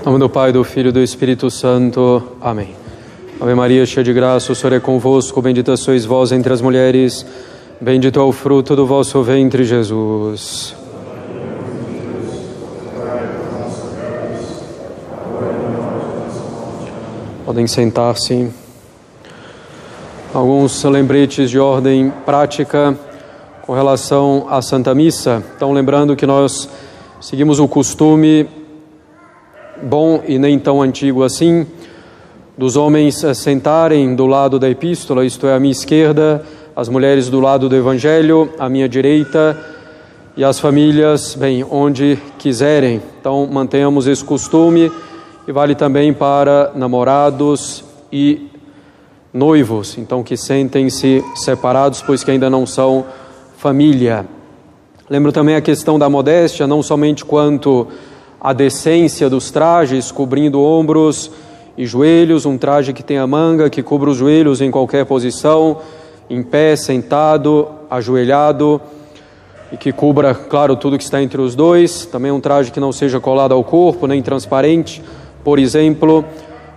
Em nome do Pai, do Filho e do Espírito Santo. Amém. Ave Maria, cheia de graça, o Senhor é convosco, bendita sois vós entre as mulheres, bendito é o fruto do vosso ventre, Jesus. Podem sentar-se. Alguns lembretes de ordem prática com relação à Santa Missa. Então, lembrando que nós seguimos o costume bom e nem tão antigo assim dos homens sentarem do lado da epístola, isto é, à minha esquerda, as mulheres do lado do Evangelho, à minha direita, e as famílias, bem, onde quiserem. Então, mantenhamos esse costume e vale também para namorados e noivos, então que sentem-se separados, pois que ainda não são família. Lembro também a questão da modéstia, não somente quanto à decência dos trajes, cobrindo ombros e joelhos, um traje que tenha manga, que cubra os joelhos em qualquer posição, em pé, sentado, ajoelhado, e que cubra, claro, tudo que está entre os dois. Também um traje que não seja colado ao corpo, nem transparente, por exemplo.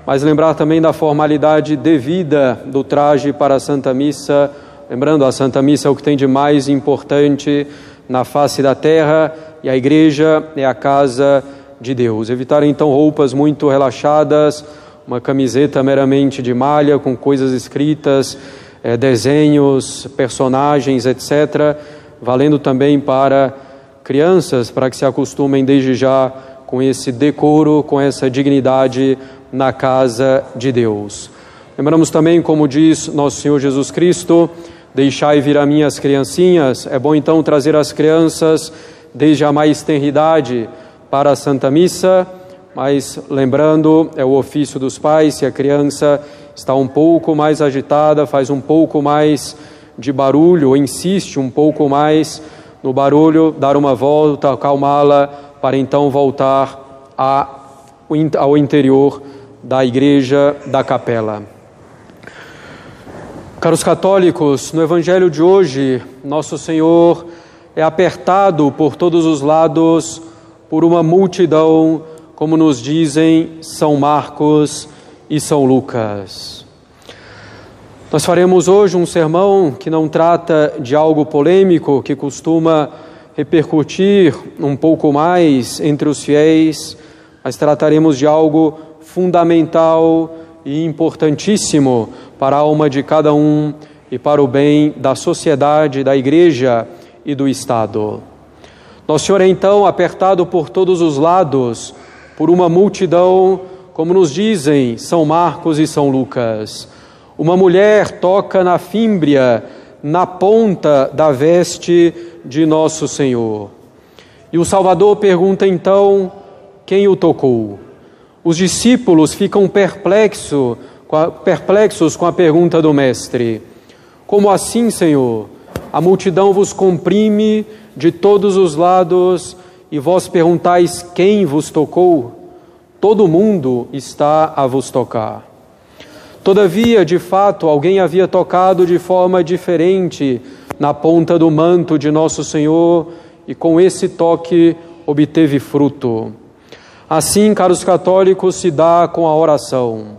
Mas lembrar também da formalidade devida do traje para a Santa Missa Lembrando, a Santa Missa é o que tem de mais importante na face da terra e a igreja é a casa de Deus. Evitar então roupas muito relaxadas, uma camiseta meramente de malha com coisas escritas, é, desenhos, personagens, etc., valendo também para crianças, para que se acostumem desde já com esse decoro, com essa dignidade na casa de Deus. Lembramos também, como diz nosso Senhor Jesus Cristo, Deixai vir a mim as criancinhas. É bom então trazer as crianças desde a mais tenridade para a Santa Missa, mas lembrando, é o ofício dos pais, se a criança está um pouco mais agitada, faz um pouco mais de barulho, ou insiste um pouco mais no barulho, dar uma volta, acalmá-la, para então voltar ao interior da igreja, da capela. Caros católicos, no Evangelho de hoje, nosso Senhor é apertado por todos os lados por uma multidão, como nos dizem São Marcos e São Lucas. Nós faremos hoje um sermão que não trata de algo polêmico, que costuma repercutir um pouco mais entre os fiéis, mas trataremos de algo fundamental e importantíssimo para a alma de cada um e para o bem da sociedade, da igreja e do Estado. Nosso Senhor é então apertado por todos os lados por uma multidão, como nos dizem São Marcos e São Lucas. Uma mulher toca na fímbria, na ponta da veste de nosso Senhor. E o Salvador pergunta então: quem o tocou? Os discípulos ficam perplexos, perplexos com a pergunta do Mestre: Como assim, Senhor? A multidão vos comprime de todos os lados e vós perguntais quem vos tocou? Todo mundo está a vos tocar. Todavia, de fato, alguém havia tocado de forma diferente na ponta do manto de nosso Senhor e com esse toque obteve fruto. Assim, caros católicos, se dá com a oração.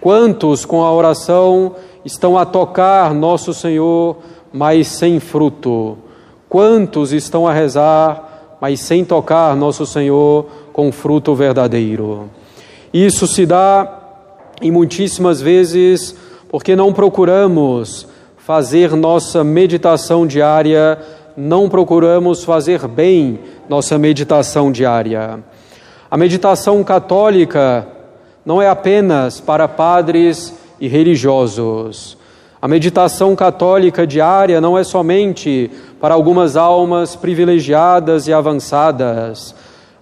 Quantos com a oração estão a tocar nosso Senhor, mas sem fruto? Quantos estão a rezar, mas sem tocar nosso Senhor com fruto verdadeiro? Isso se dá e muitíssimas vezes porque não procuramos fazer nossa meditação diária, não procuramos fazer bem nossa meditação diária. A meditação católica não é apenas para padres e religiosos. A meditação católica diária não é somente para algumas almas privilegiadas e avançadas.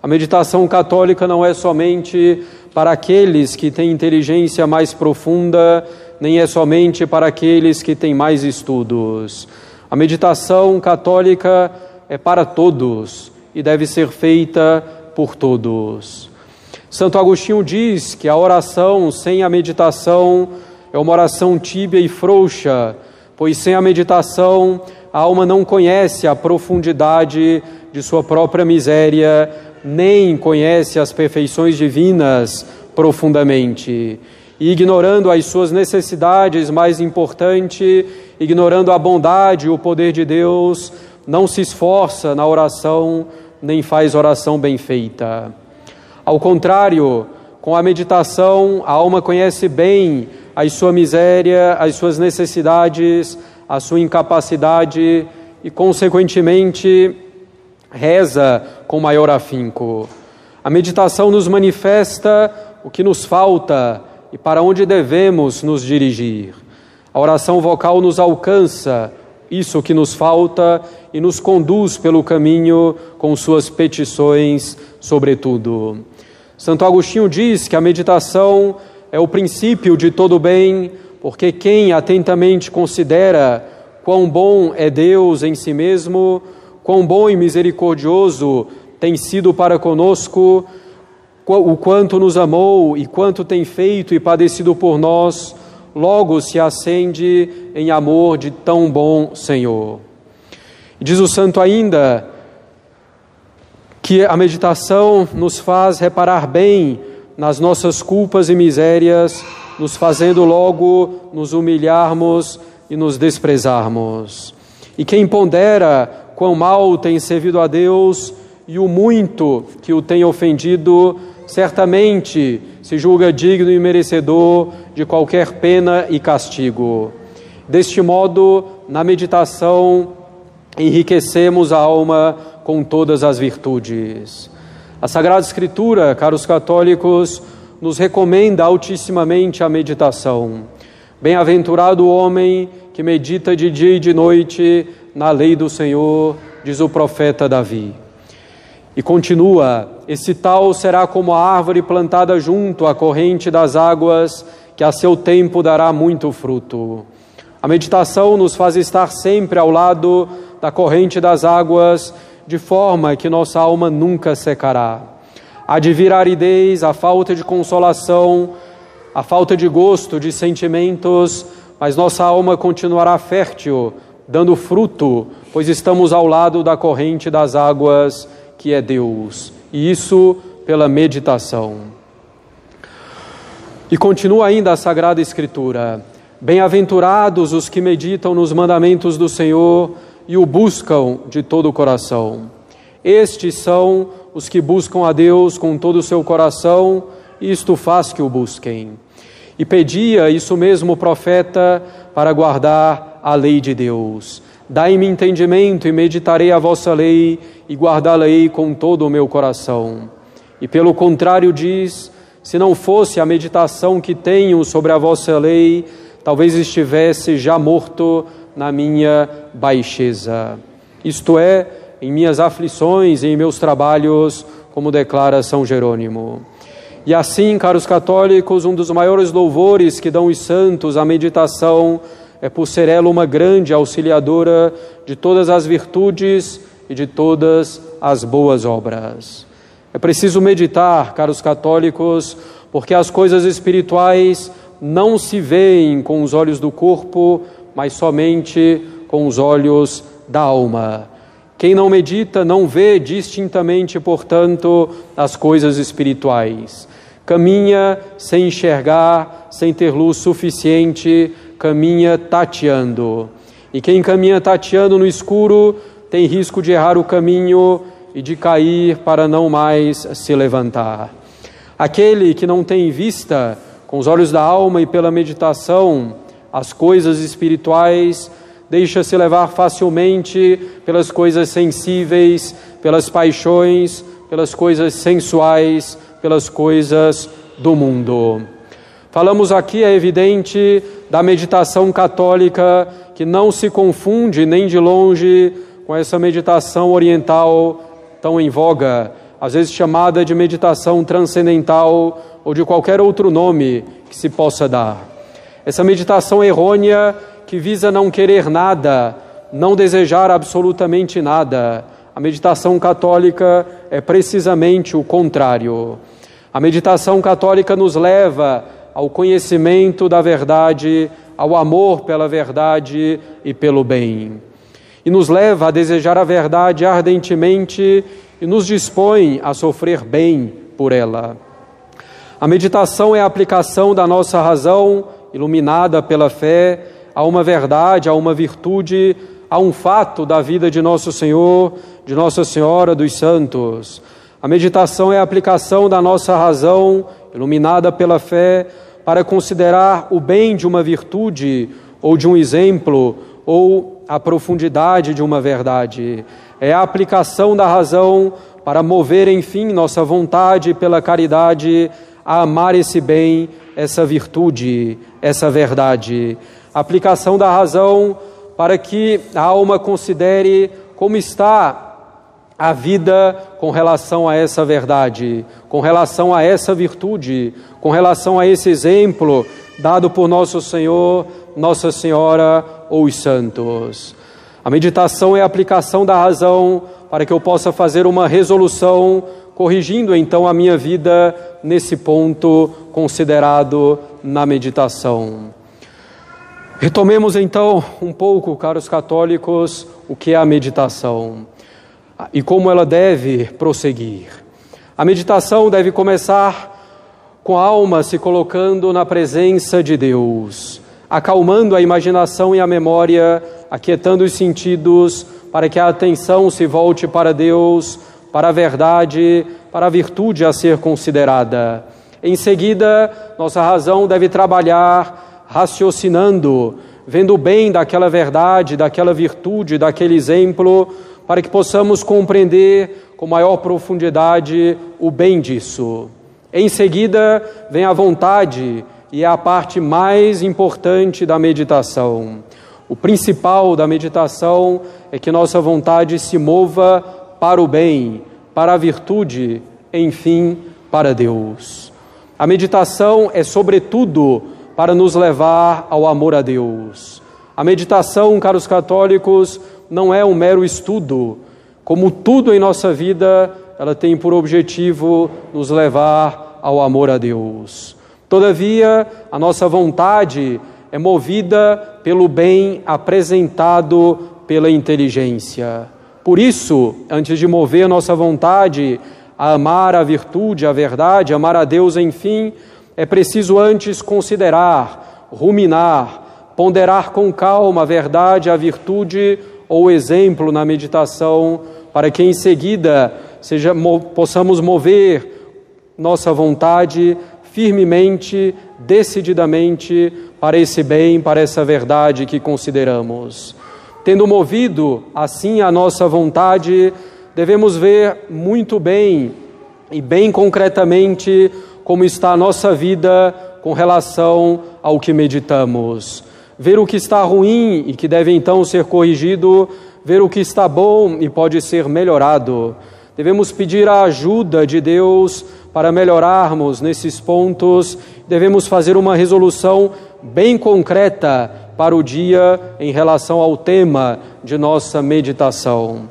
A meditação católica não é somente para aqueles que têm inteligência mais profunda, nem é somente para aqueles que têm mais estudos. A meditação católica é para todos e deve ser feita por todos. Santo Agostinho diz que a oração sem a meditação é uma oração tíbia e frouxa, pois sem a meditação a alma não conhece a profundidade de sua própria miséria, nem conhece as perfeições divinas profundamente. E ignorando as suas necessidades, mais importante, ignorando a bondade e o poder de Deus, não se esforça na oração, nem faz oração bem feita. Ao contrário, com a meditação, a alma conhece bem a sua miséria, as suas necessidades, a sua incapacidade e, consequentemente, reza com maior afinco. A meditação nos manifesta o que nos falta e para onde devemos nos dirigir. A oração vocal nos alcança isso que nos falta e nos conduz pelo caminho com suas petições, sobretudo. Santo Agostinho diz que a meditação é o princípio de todo bem, porque quem atentamente considera quão bom é Deus em si mesmo, quão bom e misericordioso tem sido para conosco, o quanto nos amou e quanto tem feito e padecido por nós, logo se acende em amor de tão bom Senhor. diz o santo ainda que a meditação nos faz reparar bem nas nossas culpas e misérias, nos fazendo logo nos humilharmos e nos desprezarmos. E quem pondera quão mal tem servido a Deus e o muito que o tem ofendido, certamente se julga digno e merecedor de qualquer pena e castigo. Deste modo, na meditação, enriquecemos a alma com todas as virtudes. A Sagrada Escritura, caros católicos, nos recomenda altissimamente a meditação. Bem-aventurado o homem que medita de dia e de noite na lei do Senhor, diz o profeta Davi. E continua: Esse tal será como a árvore plantada junto à corrente das águas, que a seu tempo dará muito fruto. A meditação nos faz estar sempre ao lado da corrente das águas de forma que nossa alma nunca secará. Há de vir a aridez, a falta de consolação, a falta de gosto, de sentimentos, mas nossa alma continuará fértil, dando fruto, pois estamos ao lado da corrente das águas, que é Deus. E isso pela meditação. E continua ainda a Sagrada Escritura: Bem-aventurados os que meditam nos mandamentos do Senhor e o buscam de todo o coração. Estes são os que buscam a Deus com todo o seu coração, e isto faz que o busquem. E pedia isso mesmo o profeta para guardar a lei de Deus. Dai-me entendimento e meditarei a vossa lei e guardá-la-ei com todo o meu coração. E pelo contrário diz: se não fosse a meditação que tenho sobre a vossa lei, talvez estivesse já morto na minha baixeza, isto é, em minhas aflições e em meus trabalhos, como declara São Jerônimo. E assim, caros católicos, um dos maiores louvores que dão os santos à meditação é por ser ela uma grande auxiliadora de todas as virtudes e de todas as boas obras. É preciso meditar, caros católicos, porque as coisas espirituais não se veem com os olhos do corpo, mas somente com os olhos da alma. Quem não medita não vê distintamente, portanto, as coisas espirituais. Caminha sem enxergar, sem ter luz suficiente, caminha tateando. E quem caminha tateando no escuro tem risco de errar o caminho e de cair para não mais se levantar. Aquele que não tem vista com os olhos da alma e pela meditação as coisas espirituais, deixa-se levar facilmente pelas coisas sensíveis, pelas paixões, pelas coisas sensuais, pelas coisas do mundo. Falamos aqui, é evidente, da meditação católica que não se confunde nem de longe com essa meditação oriental tão em voga, às vezes chamada de meditação transcendental ou de qualquer outro nome que se possa dar. Essa meditação errônea que visa não querer nada, não desejar absolutamente nada. A meditação católica é precisamente o contrário. A meditação católica nos leva ao conhecimento da verdade, ao amor pela verdade e pelo bem. E nos leva a desejar a verdade ardentemente e nos dispõe a sofrer bem por ela. A meditação é a aplicação da nossa razão, iluminada pela fé, a uma verdade, a uma virtude, a um fato da vida de nosso Senhor, de Nossa Senhora dos Santos. A meditação é a aplicação da nossa razão, iluminada pela fé, para considerar o bem de uma virtude ou de um exemplo ou a profundidade de uma verdade. É a aplicação da razão para mover, enfim, nossa vontade pela caridade a amar esse bem, essa virtude, essa verdade. Aplicação da razão para que a alma considere como está a vida com relação a essa verdade, com relação a essa virtude, com relação a esse exemplo dado por nosso Senhor, Nossa Senhora ou os santos. A meditação é a aplicação da razão para que eu possa fazer uma resolução corrigindo então a minha vida nesse ponto considerado na meditação. Retomemos então um pouco, caros católicos, o que é a meditação e como ela deve prosseguir. A meditação deve começar com a alma se colocando na presença de Deus, acalmando a imaginação e a memória, aquietando os sentidos, para que a atenção se volte para Deus para a verdade, para a virtude a ser considerada. Em seguida, nossa razão deve trabalhar raciocinando, vendo o bem daquela verdade, daquela virtude, daquele exemplo, para que possamos compreender com maior profundidade o bem disso. Em seguida, vem a vontade, e é a parte mais importante da meditação. O principal da meditação é que nossa vontade se mova para o bem, para a virtude, enfim, para Deus. A meditação é, sobretudo, para nos levar ao amor a Deus. A meditação, caros católicos, não é um mero estudo. Como tudo em nossa vida, ela tem por objetivo nos levar ao amor a Deus. Todavia, a nossa vontade é movida pelo bem apresentado pela inteligência. Por isso, antes de mover nossa vontade a amar a virtude, a verdade, amar a Deus, enfim, é preciso antes considerar, ruminar, ponderar com calma a verdade, a virtude ou exemplo na meditação, para que em seguida seja, possamos mover nossa vontade firmemente, decididamente para esse bem, para essa verdade que consideramos. Tendo movido assim a nossa vontade, devemos ver muito bem e bem concretamente como está a nossa vida com relação ao que meditamos. Ver o que está ruim e que deve então ser corrigido, ver o que está bom e pode ser melhorado. Devemos pedir a ajuda de Deus para melhorarmos nesses pontos. Devemos fazer uma resolução bem concreta para o dia em relação ao tema de nossa meditação.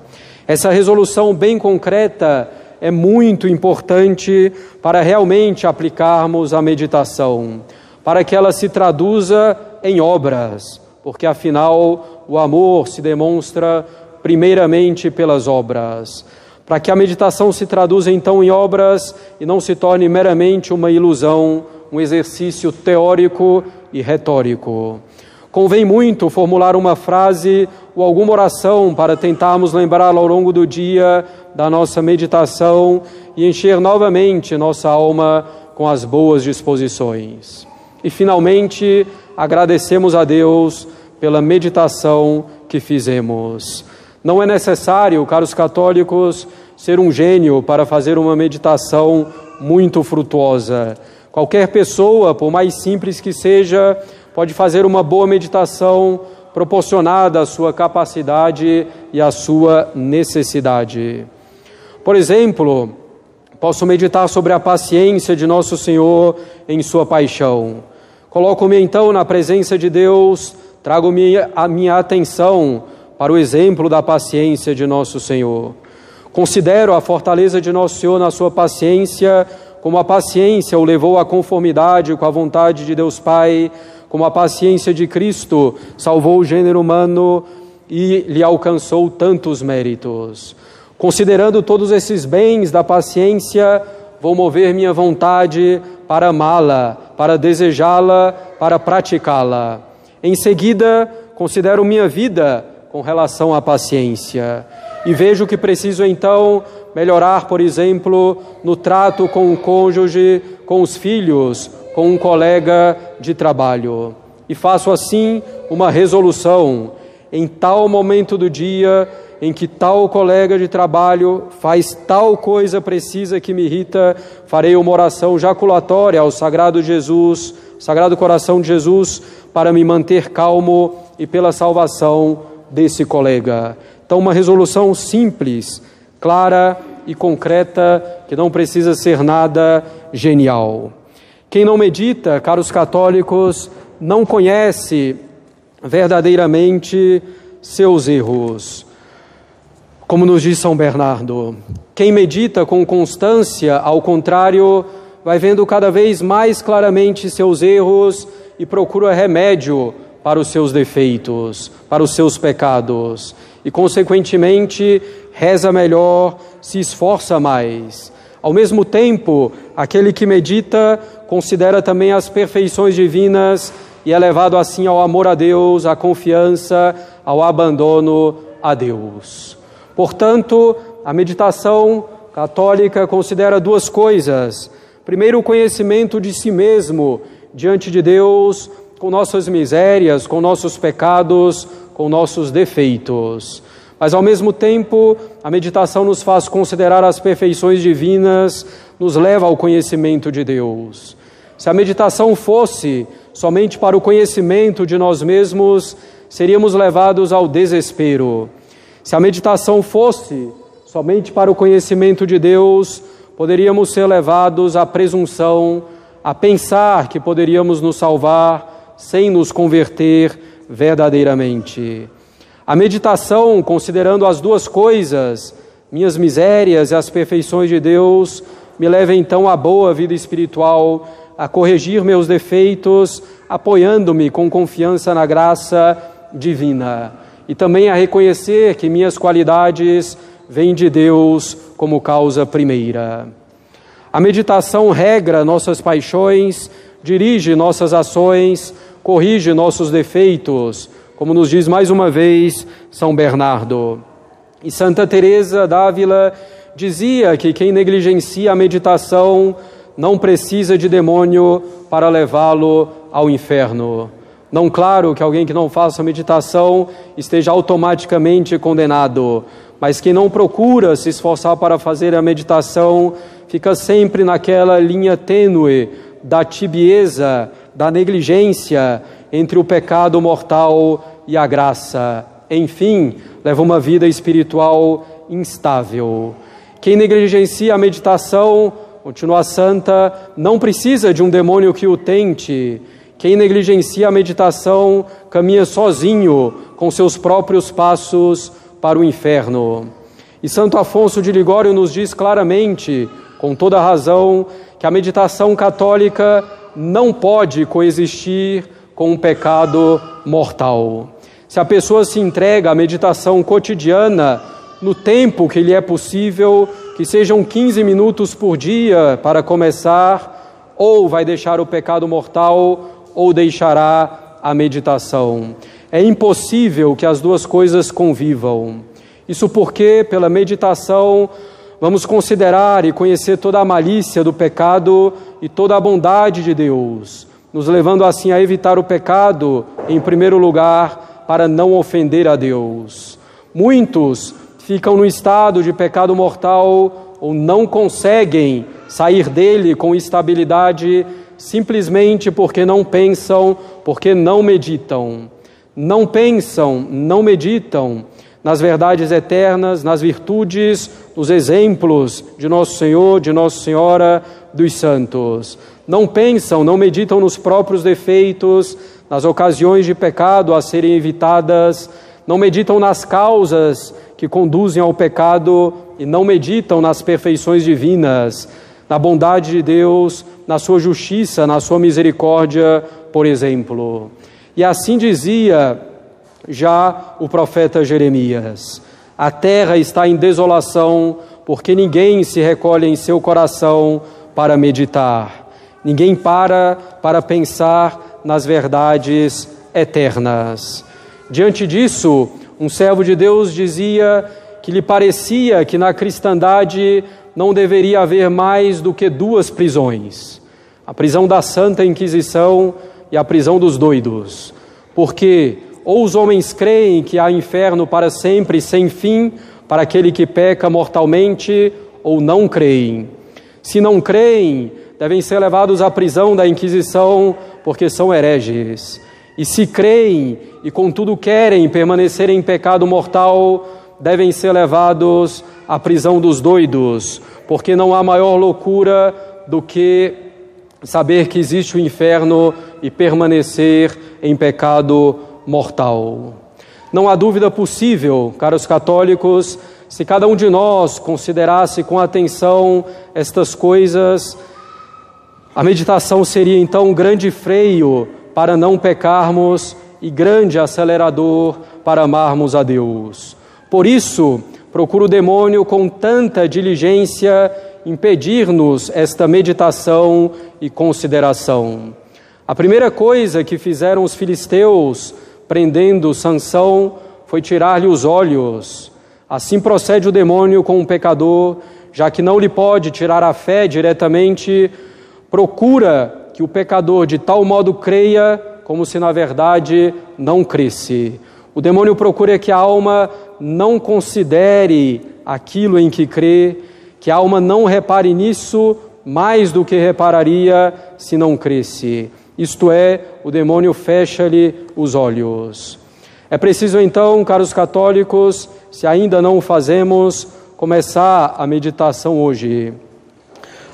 Essa resolução bem concreta é muito importante para realmente aplicarmos a meditação, para que ela se traduza em obras, porque afinal o amor se demonstra primeiramente pelas obras. Para que a meditação se traduza então em obras e não se torne meramente uma ilusão, um exercício teórico e retórico. Convém muito formular uma frase ou alguma oração para tentarmos lembrá-la ao longo do dia da nossa meditação e encher novamente nossa alma com as boas disposições. E finalmente, agradecemos a Deus pela meditação que fizemos. Não é necessário, caros católicos, ser um gênio para fazer uma meditação muito frutuosa. Qualquer pessoa, por mais simples que seja, pode fazer uma boa meditação proporcionada à sua capacidade e à sua necessidade. Por exemplo, posso meditar sobre a paciência de nosso Senhor em sua paixão. Coloco-me então na presença de Deus, trago-me a minha atenção para o exemplo da paciência de nosso Senhor. Considero a fortaleza de nosso Senhor na sua paciência, como a paciência o levou à conformidade com a vontade de Deus Pai, como a paciência de Cristo salvou o gênero humano e lhe alcançou tantos méritos. Considerando todos esses bens da paciência, vou mover minha vontade para amá-la, para desejá-la, para praticá-la. Em seguida, considero minha vida com relação à paciência e vejo que preciso então melhorar, por exemplo, no trato com o cônjuge, com os filhos, com um colega de trabalho. E faço assim uma resolução. Em tal momento do dia em que tal colega de trabalho faz tal coisa precisa que me irrita, farei uma oração jaculatória ao Sagrado Jesus, Sagrado Coração de Jesus, para me manter calmo e pela salvação desse colega. Então, uma resolução simples, clara e concreta, que não precisa ser nada genial. Quem não medita, caros católicos, não conhece verdadeiramente seus erros. Como nos diz São Bernardo, quem medita com constância, ao contrário, vai vendo cada vez mais claramente seus erros e procura remédio para os seus defeitos, para os seus pecados, e, consequentemente, reza melhor, se esforça mais. Ao mesmo tempo, aquele que medita considera também as perfeições divinas e é levado assim ao amor a Deus, à confiança, ao abandono a Deus. Portanto, a meditação católica considera duas coisas. Primeiro, o conhecimento de si mesmo diante de Deus, com nossas misérias, com nossos pecados, com nossos defeitos. Mas, ao mesmo tempo, a meditação nos faz considerar as perfeições divinas, nos leva ao conhecimento de Deus. Se a meditação fosse somente para o conhecimento de nós mesmos, seríamos levados ao desespero. Se a meditação fosse somente para o conhecimento de Deus, poderíamos ser levados à presunção, a pensar que poderíamos nos salvar sem nos converter verdadeiramente. A meditação, considerando as duas coisas, minhas misérias e as perfeições de Deus, me leva então à boa vida espiritual, a corrigir meus defeitos, apoiando-me com confiança na graça divina e também a reconhecer que minhas qualidades vêm de Deus como causa primeira. A meditação regra nossas paixões, dirige nossas ações, corrige nossos defeitos, como nos diz mais uma vez São Bernardo. E Santa Teresa d'Ávila dizia que quem negligencia a meditação não precisa de demônio para levá-lo ao inferno. Não claro que alguém que não faça meditação esteja automaticamente condenado, mas quem não procura se esforçar para fazer a meditação fica sempre naquela linha tênue da tibieza, da negligência entre o pecado mortal e a graça. Enfim, leva uma vida espiritual instável. Quem negligencia a meditação, continua santa, não precisa de um demônio que o tente quem negligencia a meditação caminha sozinho com seus próprios passos para o inferno. E Santo Afonso de Ligório nos diz claramente, com toda razão, que a meditação católica não pode coexistir com um pecado mortal. Se a pessoa se entrega à meditação cotidiana, no tempo que lhe é possível, que sejam 15 minutos por dia para começar, ou vai deixar o pecado mortal ou deixará a meditação. É impossível que as duas coisas convivam. Isso porque, pela meditação, vamos considerar e conhecer toda a malícia do pecado e toda a bondade de Deus, nos levando assim a evitar o pecado, em primeiro lugar, para não ofender a Deus. Muitos ficam no estado de pecado mortal ou não conseguem sair dele com estabilidade simplesmente porque não pensam, porque não meditam. Não pensam, não meditam nas verdades eternas, nas virtudes, nos exemplos de Nosso Senhor, de Nossa Senhora, dos santos. Não pensam, não meditam nos próprios defeitos, nas ocasiões de pecado a serem evitadas, não meditam nas causas que conduzem ao pecado e não meditam nas perfeições divinas, na bondade de Deus, na sua justiça, na sua misericórdia, por exemplo. E assim dizia já o profeta Jeremias: A terra está em desolação, porque ninguém se recolhe em seu coração para meditar. Ninguém para para pensar nas verdades eternas. Diante disso, um servo de Deus dizia que lhe parecia que na cristandade não deveria haver mais do que duas prisões: a prisão da Santa Inquisição e a prisão dos doidos. Porque ou os homens creem que há inferno para sempre, sem fim, para aquele que peca mortalmente, ou não creem. Se não creem, devem ser levados à prisão da Inquisição, porque são hereges. E se creem e contudo querem permanecer em pecado mortal, devem ser levados à prisão dos doidos, porque não há maior loucura do que saber que existe o inferno e permanecer em pecado mortal. Não há dúvida possível, caros católicos, se cada um de nós considerasse com atenção estas coisas, a meditação seria então um grande freio para não pecarmos e grande acelerador para amarmos a Deus. Por isso, procura o demônio com tanta diligência impedir-nos esta meditação e consideração. A primeira coisa que fizeram os filisteus prendendo Sansão foi tirar-lhe os olhos. Assim procede o demônio com o pecador, já que não lhe pode tirar a fé diretamente, procura que o pecador de tal modo creia como se na verdade não cresce. O demônio procura que a alma não considere aquilo em que crê, que a alma não repare nisso mais do que repararia se não cresce. Isto é, o demônio fecha-lhe os olhos. É preciso então, caros católicos, se ainda não o fazemos, começar a meditação hoje.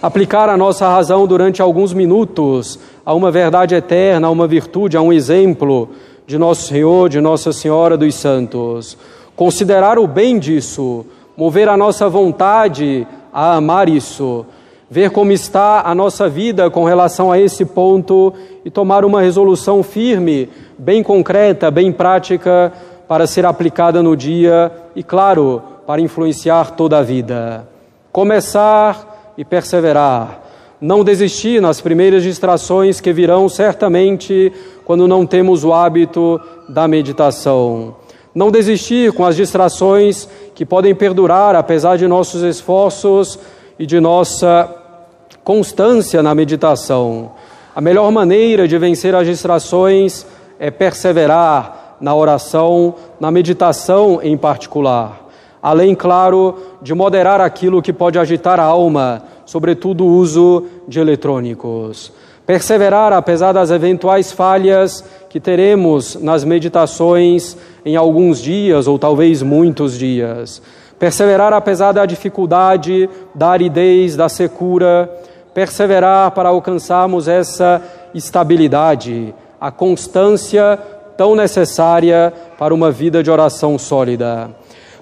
Aplicar a nossa razão durante alguns minutos a uma verdade eterna, a uma virtude, a um exemplo de Nosso Senhor, de Nossa Senhora dos Santos. Considerar o bem disso, mover a nossa vontade a amar isso ver como está a nossa vida com relação a esse ponto e tomar uma resolução firme, bem concreta, bem prática, para ser aplicada no dia e, claro, para influenciar toda a vida. Começar e perseverar. Não desistir nas primeiras distrações que virão certamente quando não temos o hábito da meditação. Não desistir com as distrações que podem perdurar apesar de nossos esforços e de nossa constância na meditação. A melhor maneira de vencer as distrações é perseverar na oração, na meditação em particular. Além, claro, de moderar aquilo que pode agitar a alma, sobretudo o uso de eletrônicos. Perseverar apesar das eventuais falhas que teremos nas meditações em alguns dias ou talvez muitos dias. Perseverar apesar da dificuldade, da aridez, da secura, perseverar para alcançarmos essa estabilidade, a constância tão necessária para uma vida de oração sólida.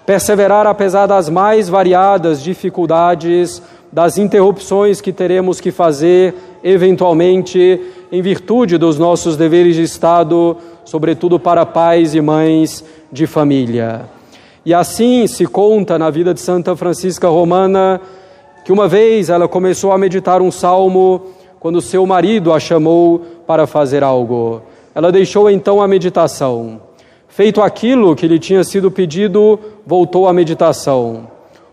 Perseverar apesar das mais variadas dificuldades, das interrupções que teremos que fazer eventualmente em virtude dos nossos deveres de Estado, sobretudo para pais e mães de família. E assim se conta na vida de Santa Francisca Romana que uma vez ela começou a meditar um salmo quando seu marido a chamou para fazer algo. Ela deixou então a meditação. Feito aquilo que lhe tinha sido pedido, voltou à meditação.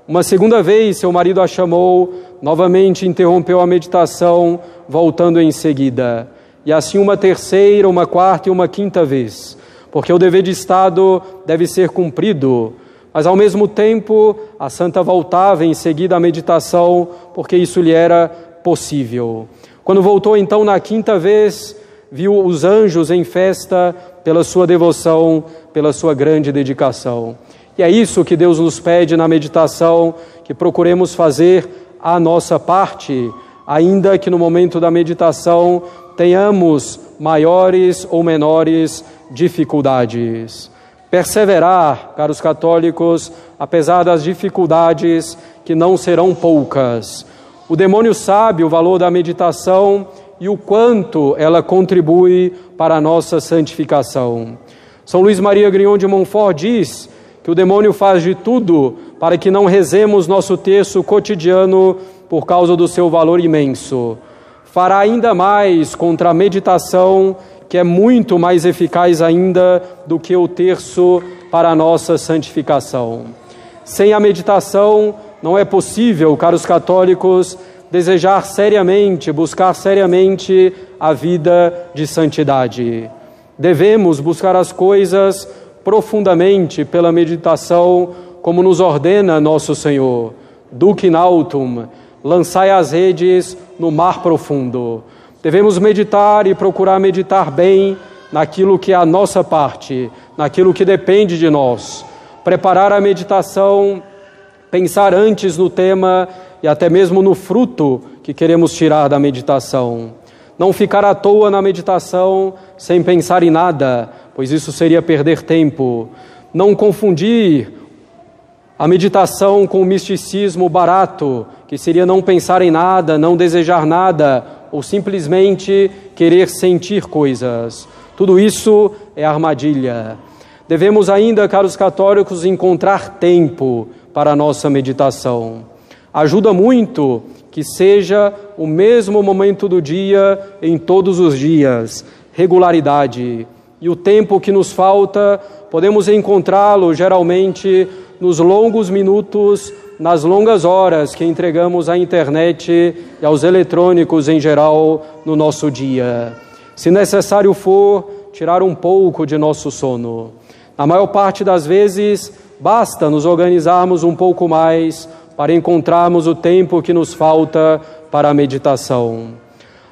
Uma segunda vez, seu marido a chamou, novamente interrompeu a meditação, voltando em seguida. E assim uma terceira, uma quarta e uma quinta vez, porque o dever de Estado deve ser cumprido mas ao mesmo tempo, a santa voltava em seguida à meditação, porque isso lhe era possível. Quando voltou então na quinta vez, viu os anjos em festa pela sua devoção, pela sua grande dedicação. E é isso que Deus nos pede na meditação, que procuremos fazer a nossa parte, ainda que no momento da meditação tenhamos maiores ou menores dificuldades. Perseverar, caros católicos, apesar das dificuldades que não serão poucas. O demônio sabe o valor da meditação e o quanto ela contribui para a nossa santificação. São Luís Maria Grignon de Montfort diz que o demônio faz de tudo para que não rezemos nosso texto cotidiano por causa do seu valor imenso. Fará ainda mais contra a meditação, que é muito mais eficaz ainda do que o terço para a nossa santificação. Sem a meditação, não é possível, caros católicos, desejar seriamente, buscar seriamente a vida de santidade. Devemos buscar as coisas profundamente pela meditação, como nos ordena nosso Senhor. Duque nautum, lançai as redes no mar profundo. Devemos meditar e procurar meditar bem naquilo que é a nossa parte, naquilo que depende de nós. Preparar a meditação, pensar antes no tema e até mesmo no fruto que queremos tirar da meditação. Não ficar à toa na meditação sem pensar em nada, pois isso seria perder tempo. Não confundir a meditação com o misticismo barato, que seria não pensar em nada, não desejar nada, ou simplesmente querer sentir coisas. Tudo isso é armadilha. Devemos ainda, caros católicos, encontrar tempo para a nossa meditação. Ajuda muito que seja o mesmo momento do dia em todos os dias, regularidade. E o tempo que nos falta, podemos encontrá-lo geralmente nos longos minutos, nas longas horas que entregamos à internet e aos eletrônicos em geral no nosso dia. Se necessário for, tirar um pouco de nosso sono. Na maior parte das vezes, basta nos organizarmos um pouco mais para encontrarmos o tempo que nos falta para a meditação.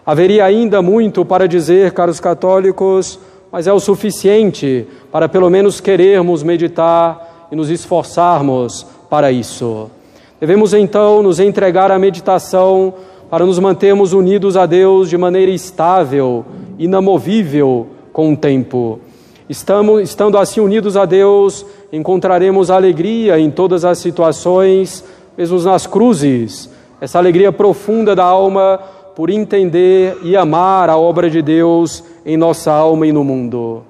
Haveria ainda muito para dizer, caros católicos, mas é o suficiente para pelo menos querermos meditar e nos esforçarmos para isso. Devemos então nos entregar à meditação para nos mantermos unidos a Deus de maneira estável, inamovível com o tempo. Estamos, estando assim unidos a Deus, encontraremos alegria em todas as situações, mesmo nas cruzes, essa alegria profunda da alma por entender e amar a obra de Deus em nossa alma e no mundo.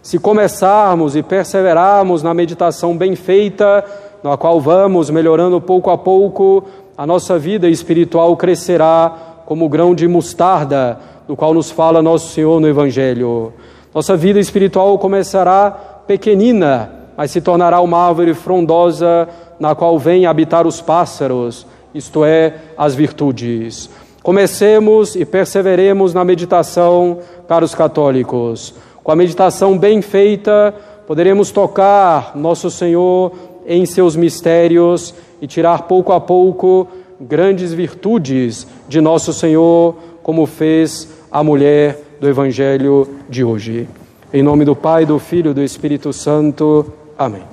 Se começarmos e perseverarmos na meditação bem feita, na qual vamos melhorando pouco a pouco, a nossa vida espiritual crescerá como o grão de mostarda, do qual nos fala nosso Senhor no Evangelho. Nossa vida espiritual começará pequenina, mas se tornará uma árvore frondosa na qual vêm habitar os pássaros, isto é, as virtudes. Comecemos e perseveremos na meditação, caros católicos. Com a meditação bem feita, poderemos tocar nosso Senhor em seus mistérios e tirar pouco a pouco grandes virtudes de nosso Senhor, como fez a mulher do Evangelho de hoje. Em nome do Pai, do Filho e do Espírito Santo. Amém.